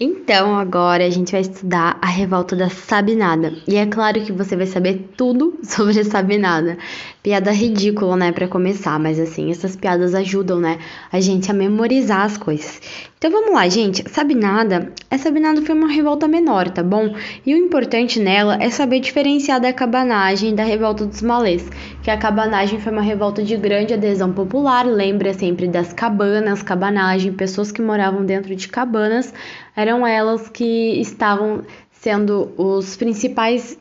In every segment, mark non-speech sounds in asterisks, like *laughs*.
Então, agora a gente vai estudar a revolta da Sabinada. E é claro que você vai saber tudo *laughs* sobre a Sabinada. Piada ridícula, né, para começar, mas assim, essas piadas ajudam, né, a gente a memorizar as coisas. Então vamos lá, gente. Sabinada, a Sabinada foi uma revolta menor, tá bom? E o importante nela é saber diferenciar da cabanagem da revolta dos malês, que a cabanagem foi uma revolta de grande adesão popular, lembra sempre das cabanas, cabanagem, pessoas que moravam dentro de cabanas eram elas que estavam sendo os principais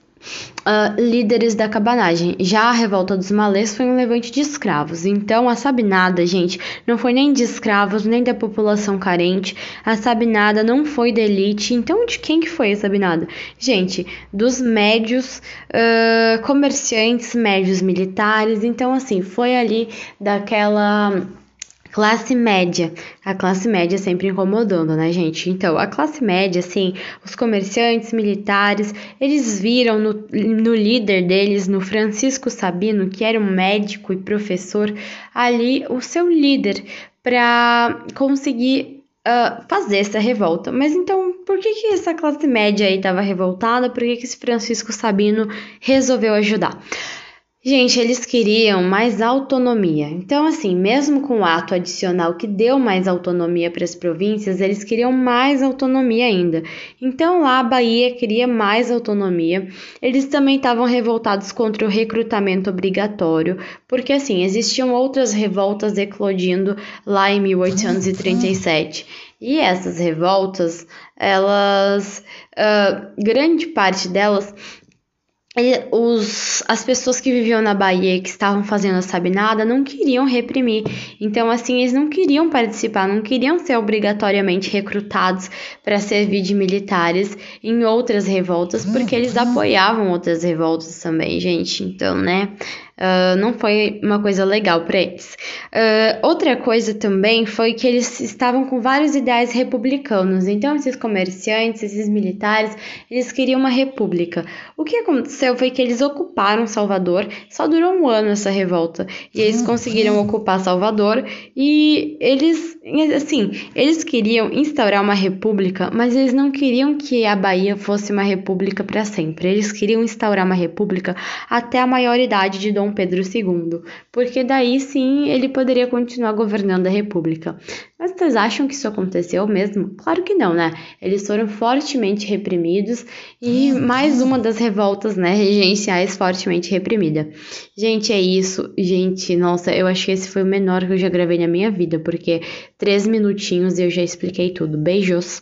uh, líderes da cabanagem. Já a revolta dos malês foi um levante de escravos. Então, a Sabinada, gente, não foi nem de escravos, nem da população carente. A Sabinada não foi da elite. Então, de quem que foi a Sabinada? Gente, dos médios uh, comerciantes, médios militares. Então, assim, foi ali daquela Classe média. A classe média sempre incomodando, né, gente? Então, a classe média, assim, os comerciantes, militares, eles viram no, no líder deles, no Francisco Sabino, que era um médico e professor, ali o seu líder para conseguir uh, fazer essa revolta. Mas então, por que, que essa classe média aí estava revoltada? Por que, que esse Francisco Sabino resolveu ajudar? Gente, eles queriam mais autonomia. Então, assim, mesmo com o ato adicional que deu mais autonomia para as províncias, eles queriam mais autonomia ainda. Então, lá a Bahia queria mais autonomia. Eles também estavam revoltados contra o recrutamento obrigatório, porque assim, existiam outras revoltas eclodindo lá em 1837. E essas revoltas, elas, uh, grande parte delas os, as pessoas que viviam na Bahia que estavam fazendo a sabinada não queriam reprimir. Então, assim, eles não queriam participar, não queriam ser obrigatoriamente recrutados para servir de militares em outras revoltas, porque eles apoiavam outras revoltas também, gente. Então, né? Uh, não foi uma coisa legal para eles. Uh, outra coisa também foi que eles estavam com vários ideais republicanos. Então, esses comerciantes, esses militares, eles queriam uma república. O que aconteceu foi que eles ocuparam Salvador. Só durou um ano essa revolta e eles conseguiram ocupar Salvador e eles, assim, eles queriam instaurar uma república, mas eles não queriam que a Bahia fosse uma república para sempre. Eles queriam instaurar uma república até a maioridade de Pedro II, porque daí sim ele poderia continuar governando a República. Mas vocês acham que isso aconteceu mesmo? Claro que não, né? Eles foram fortemente reprimidos e mais uma das revoltas, né, regenciais fortemente reprimida. Gente, é isso. Gente, nossa, eu acho que esse foi o menor que eu já gravei na minha vida, porque três minutinhos e eu já expliquei tudo. Beijos!